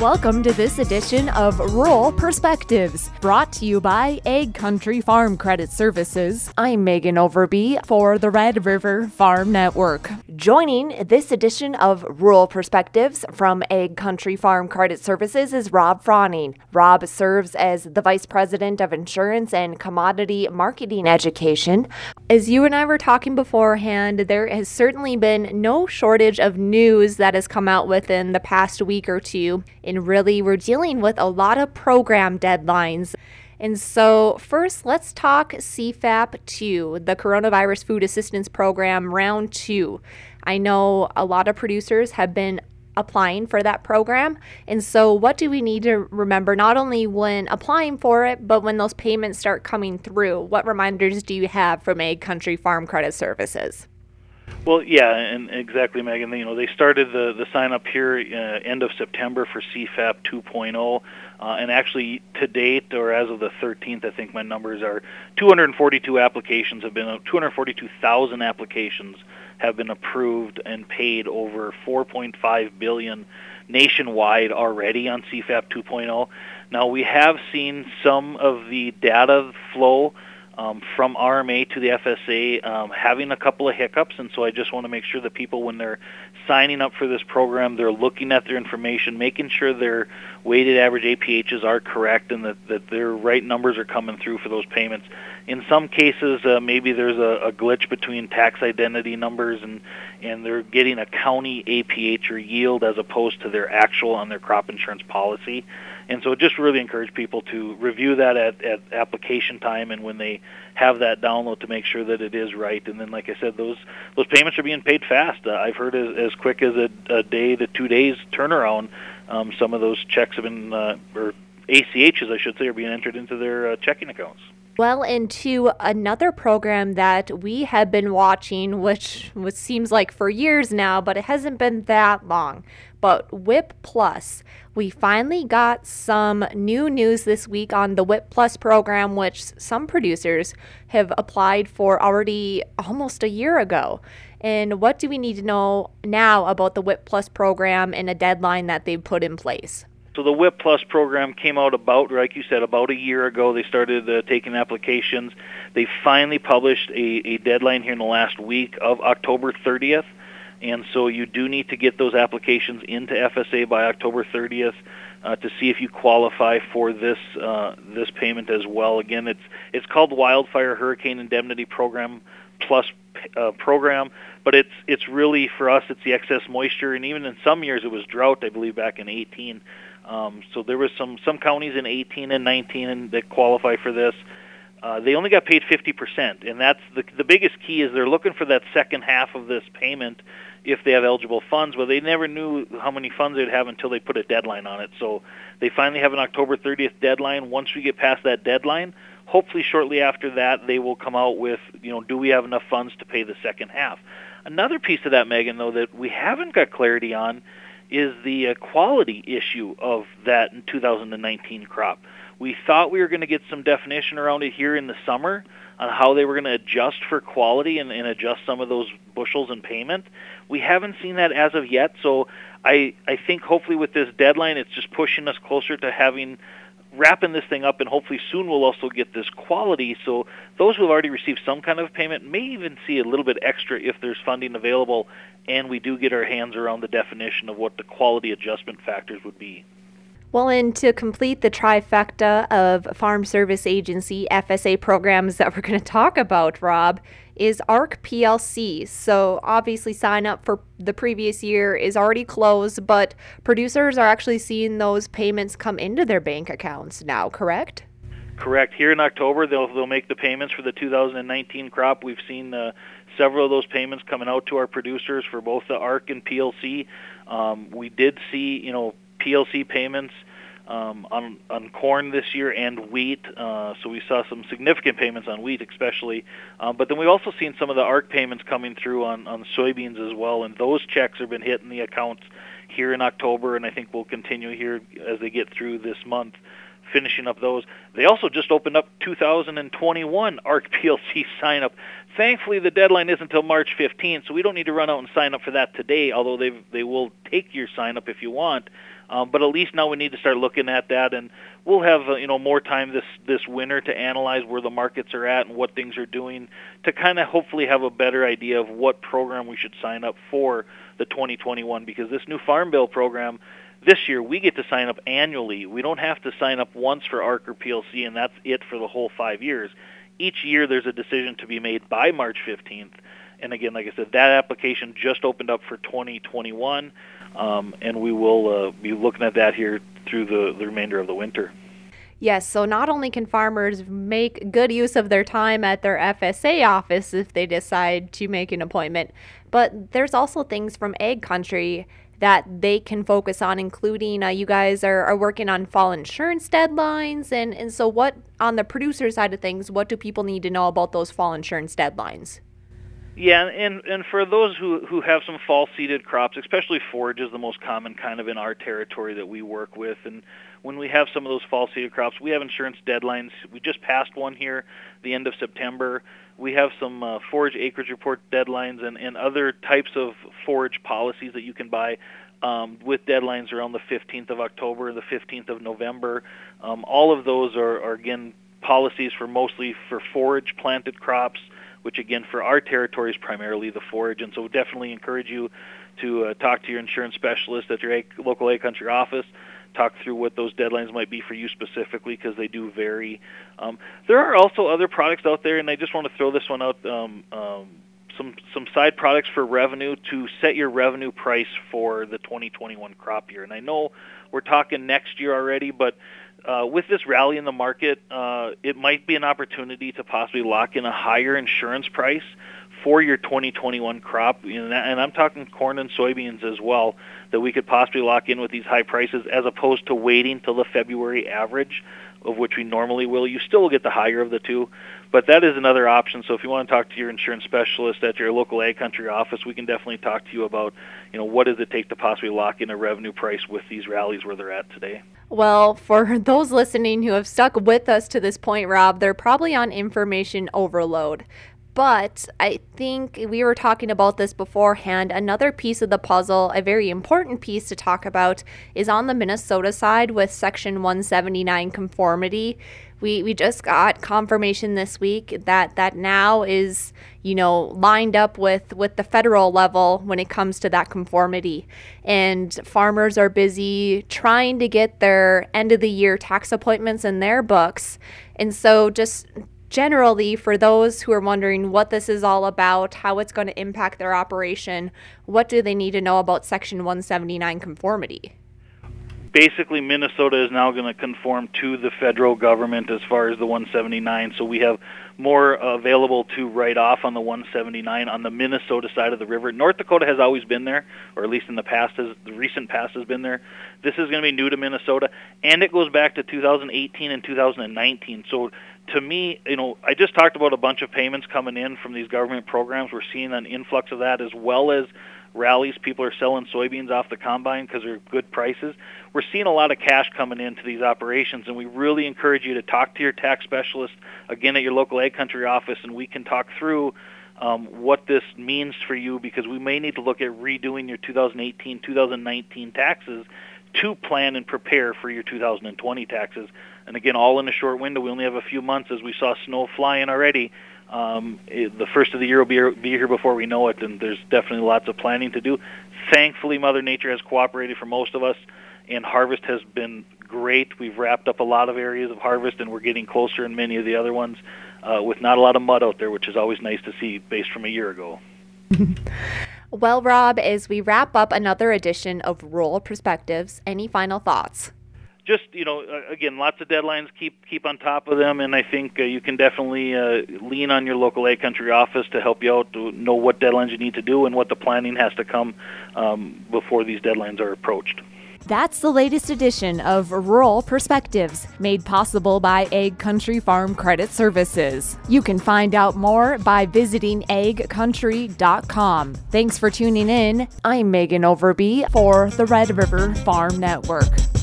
Welcome to this edition of Rural Perspectives, brought to you by Ag Country Farm Credit Services. I'm Megan Overby for the Red River Farm Network. Joining this edition of Rural Perspectives from Ag Country Farm Credit Services is Rob Froning. Rob serves as the Vice President of Insurance and Commodity Marketing Education. As you and I were talking beforehand, there has certainly been no shortage of news that has come out within the past week or two. And really, we're dealing with a lot of program deadlines. And so, first, let's talk CFAP 2, the Coronavirus Food Assistance Program, round two. I know a lot of producers have been applying for that program. And so, what do we need to remember not only when applying for it, but when those payments start coming through? What reminders do you have from Ag Country Farm Credit Services? Well, yeah, and exactly, Megan. You know, they started the the sign up here uh, end of September for CFAP 2.0, uh, and actually to date, or as of the 13th, I think my numbers are 242 applications have been 242,000 applications have been approved and paid over 4.5 billion nationwide already on CFAP 2.0. Now we have seen some of the data flow um, from RMA to the FSA um, having a couple of hiccups, and so I just want to make sure that people, when they're signing up for this program, they're looking at their information, making sure their weighted average APHs are correct, and that, that their right numbers are coming through for those payments. In some cases, uh, maybe there's a, a glitch between tax identity numbers and and they're getting a county APH or yield as opposed to their actual on their crop insurance policy. And so just really encourage people to review that at, at application time and when they have that download to make sure that it is right. And then, like I said, those those payments are being paid fast. Uh, I've heard as, as quick as a, a day to two days turnaround. Um, some of those checks have been, uh, or ACHs, I should say, are being entered into their uh, checking accounts well into another program that we have been watching, which, which seems like for years now, but it hasn't been that long. But WHIP Plus, we finally got some new news this week on the WHIP Plus program, which some producers have applied for already almost a year ago. And what do we need to know now about the WHIP Plus program and a deadline that they've put in place? So the WHIP Plus program came out about, like you said, about a year ago. They started uh, taking applications. They finally published a, a deadline here in the last week of October 30th. And so you do need to get those applications into FSA by October 30th uh, to see if you qualify for this uh, this payment as well. Again, it's it's called Wildfire Hurricane Indemnity Program Plus uh, program, but it's it's really for us it's the excess moisture, and even in some years it was drought. I believe back in 18 um, so there was some some counties in 18 and 19 that qualify for this. Uh, they only got paid 50%, and that's the the biggest key is they're looking for that second half of this payment if they have eligible funds. Well, they never knew how many funds they'd have until they put a deadline on it. So they finally have an October 30th deadline. Once we get past that deadline, hopefully shortly after that they will come out with you know do we have enough funds to pay the second half. Another piece of that, Megan, though, that we haven't got clarity on is the uh, quality issue of that 2019 crop. We thought we were going to get some definition around it here in the summer on how they were going to adjust for quality and, and adjust some of those bushels in payment. We haven't seen that as of yet, so I I think hopefully with this deadline, it's just pushing us closer to having wrapping this thing up, and hopefully soon we'll also get this quality. So those who have already received some kind of payment may even see a little bit extra if there's funding available, and we do get our hands around the definition of what the quality adjustment factors would be. Well, and to complete the trifecta of Farm Service Agency FSA programs that we're going to talk about, Rob, is ARC PLC. So obviously, sign up for the previous year is already closed, but producers are actually seeing those payments come into their bank accounts now, correct? Correct. Here in October, they'll they'll make the payments for the 2019 crop. We've seen uh, several of those payments coming out to our producers for both the ARC and PLC. Um, we did see, you know, PLC payments um, on on corn this year and wheat. Uh, so we saw some significant payments on wheat, especially. Um, but then we've also seen some of the ARC payments coming through on on soybeans as well, and those checks have been hitting the accounts here in October, and I think we'll continue here as they get through this month. Finishing up those, they also just opened up 2021 ARC PLC sign up. Thankfully, the deadline isn't until March 15th, so we don't need to run out and sign up for that today. Although they they will take your sign up if you want Um, but at least now we need to start looking at that, and we'll have uh, you know more time this this winter to analyze where the markets are at and what things are doing to kind of hopefully have a better idea of what program we should sign up for the 2021 because this new farm bill program this year we get to sign up annually. We don't have to sign up once for ARC or PLC and that's it for the whole 5 years. Each year there's a decision to be made by March 15th. And again, like I said, that application just opened up for 2021 um, and we will uh, be looking at that here through the, the remainder of the winter. Yes, so not only can farmers make good use of their time at their FSA office if they decide to make an appointment, but there's also things from Ag Country that they can focus on, including uh, you guys are, are working on fall insurance deadlines. And, and so, what on the producer side of things, what do people need to know about those fall insurance deadlines? Yeah, and and for those who who have some fall seeded crops, especially forage is the most common kind of in our territory that we work with. And when we have some of those fall seeded crops, we have insurance deadlines. We just passed one here, the end of September. We have some uh, forage acreage report deadlines and and other types of forage policies that you can buy. Um, with deadlines around the 15th of October the 15th of November. Um, all of those are, are again policies for mostly for forage planted crops, which again for our territory is primarily the forage. And so we definitely encourage you to uh, talk to your insurance specialist at your local Ag Country office. Talk through what those deadlines might be for you specifically because they do vary. Um, there are also other products out there, and I just want to throw this one out. Um, um, some some side products for revenue to set your revenue price for the 2021 crop year. And I know we're talking next year already, but uh, with this rally in the market, uh, it might be an opportunity to possibly lock in a higher insurance price for your 2021 crop, and I'm talking corn and soybeans as well, that we could possibly lock in with these high prices as opposed to waiting till the February average, of which we normally will. You still will get the higher of the two, but that is another option. So if you want to talk to your insurance specialist at your local ag country office, we can definitely talk to you about, you know, what does it take to possibly lock in a revenue price with these rallies where they're at today. Well, for those listening who have stuck with us to this point, Rob, they're probably on information overload. But I think we were talking about this beforehand. Another piece of the puzzle, a very important piece to talk about, is on the Minnesota side with Section 179 conformity. We, we just got confirmation this week that that now is you know lined up with with the federal level when it comes to that conformity and farmers are busy trying to get their end of the year tax appointments in their books and so just generally, for those who are wondering what this is all about, how it's going to impact their operation, what do they need to know about Section 179 conformity? Basically, Minnesota is now going to conform to the federal government as far as the 179. So we have more available to write off on the 179 on the Minnesota side of the river. North Dakota has always been there, or at least in the past, has, the recent past has been there. This is going to be new to Minnesota, and it goes back to 2018 and 2019. So to me, you know, I just talked about a bunch of payments coming in from these government programs. We're seeing an influx of that as well as rallies. People are selling soybeans off the combine because they're good prices. We're seeing a lot of cash coming into these operations, and we really encourage you to talk to your tax specialist again at your local ag country office, and we can talk through um, what this means for you because we may need to look at redoing your 2018, 2019 taxes to plan and prepare for your 2020 taxes. And again, all in a short window. We only have a few months as we saw snow flying already. Um, it, the first of the year will be, be here before we know it, and there's definitely lots of planning to do. Thankfully, Mother Nature has cooperated for most of us, and harvest has been great. We've wrapped up a lot of areas of harvest, and we're getting closer in many of the other ones uh, with not a lot of mud out there, which is always nice to see based from a year ago. well, Rob, as we wrap up another edition of Rural Perspectives, any final thoughts? Just you know again lots of deadlines keep keep on top of them and i think uh, you can definitely uh, lean on your local ag country office to help you out to know what deadlines you need to do and what the planning has to come um, before these deadlines are approached that's the latest edition of Rural Perspectives, made possible by Ag Country Farm Credit Services. You can find out more by visiting agcountry.com. Thanks for tuning in. I'm Megan Overby for the Red River Farm Network.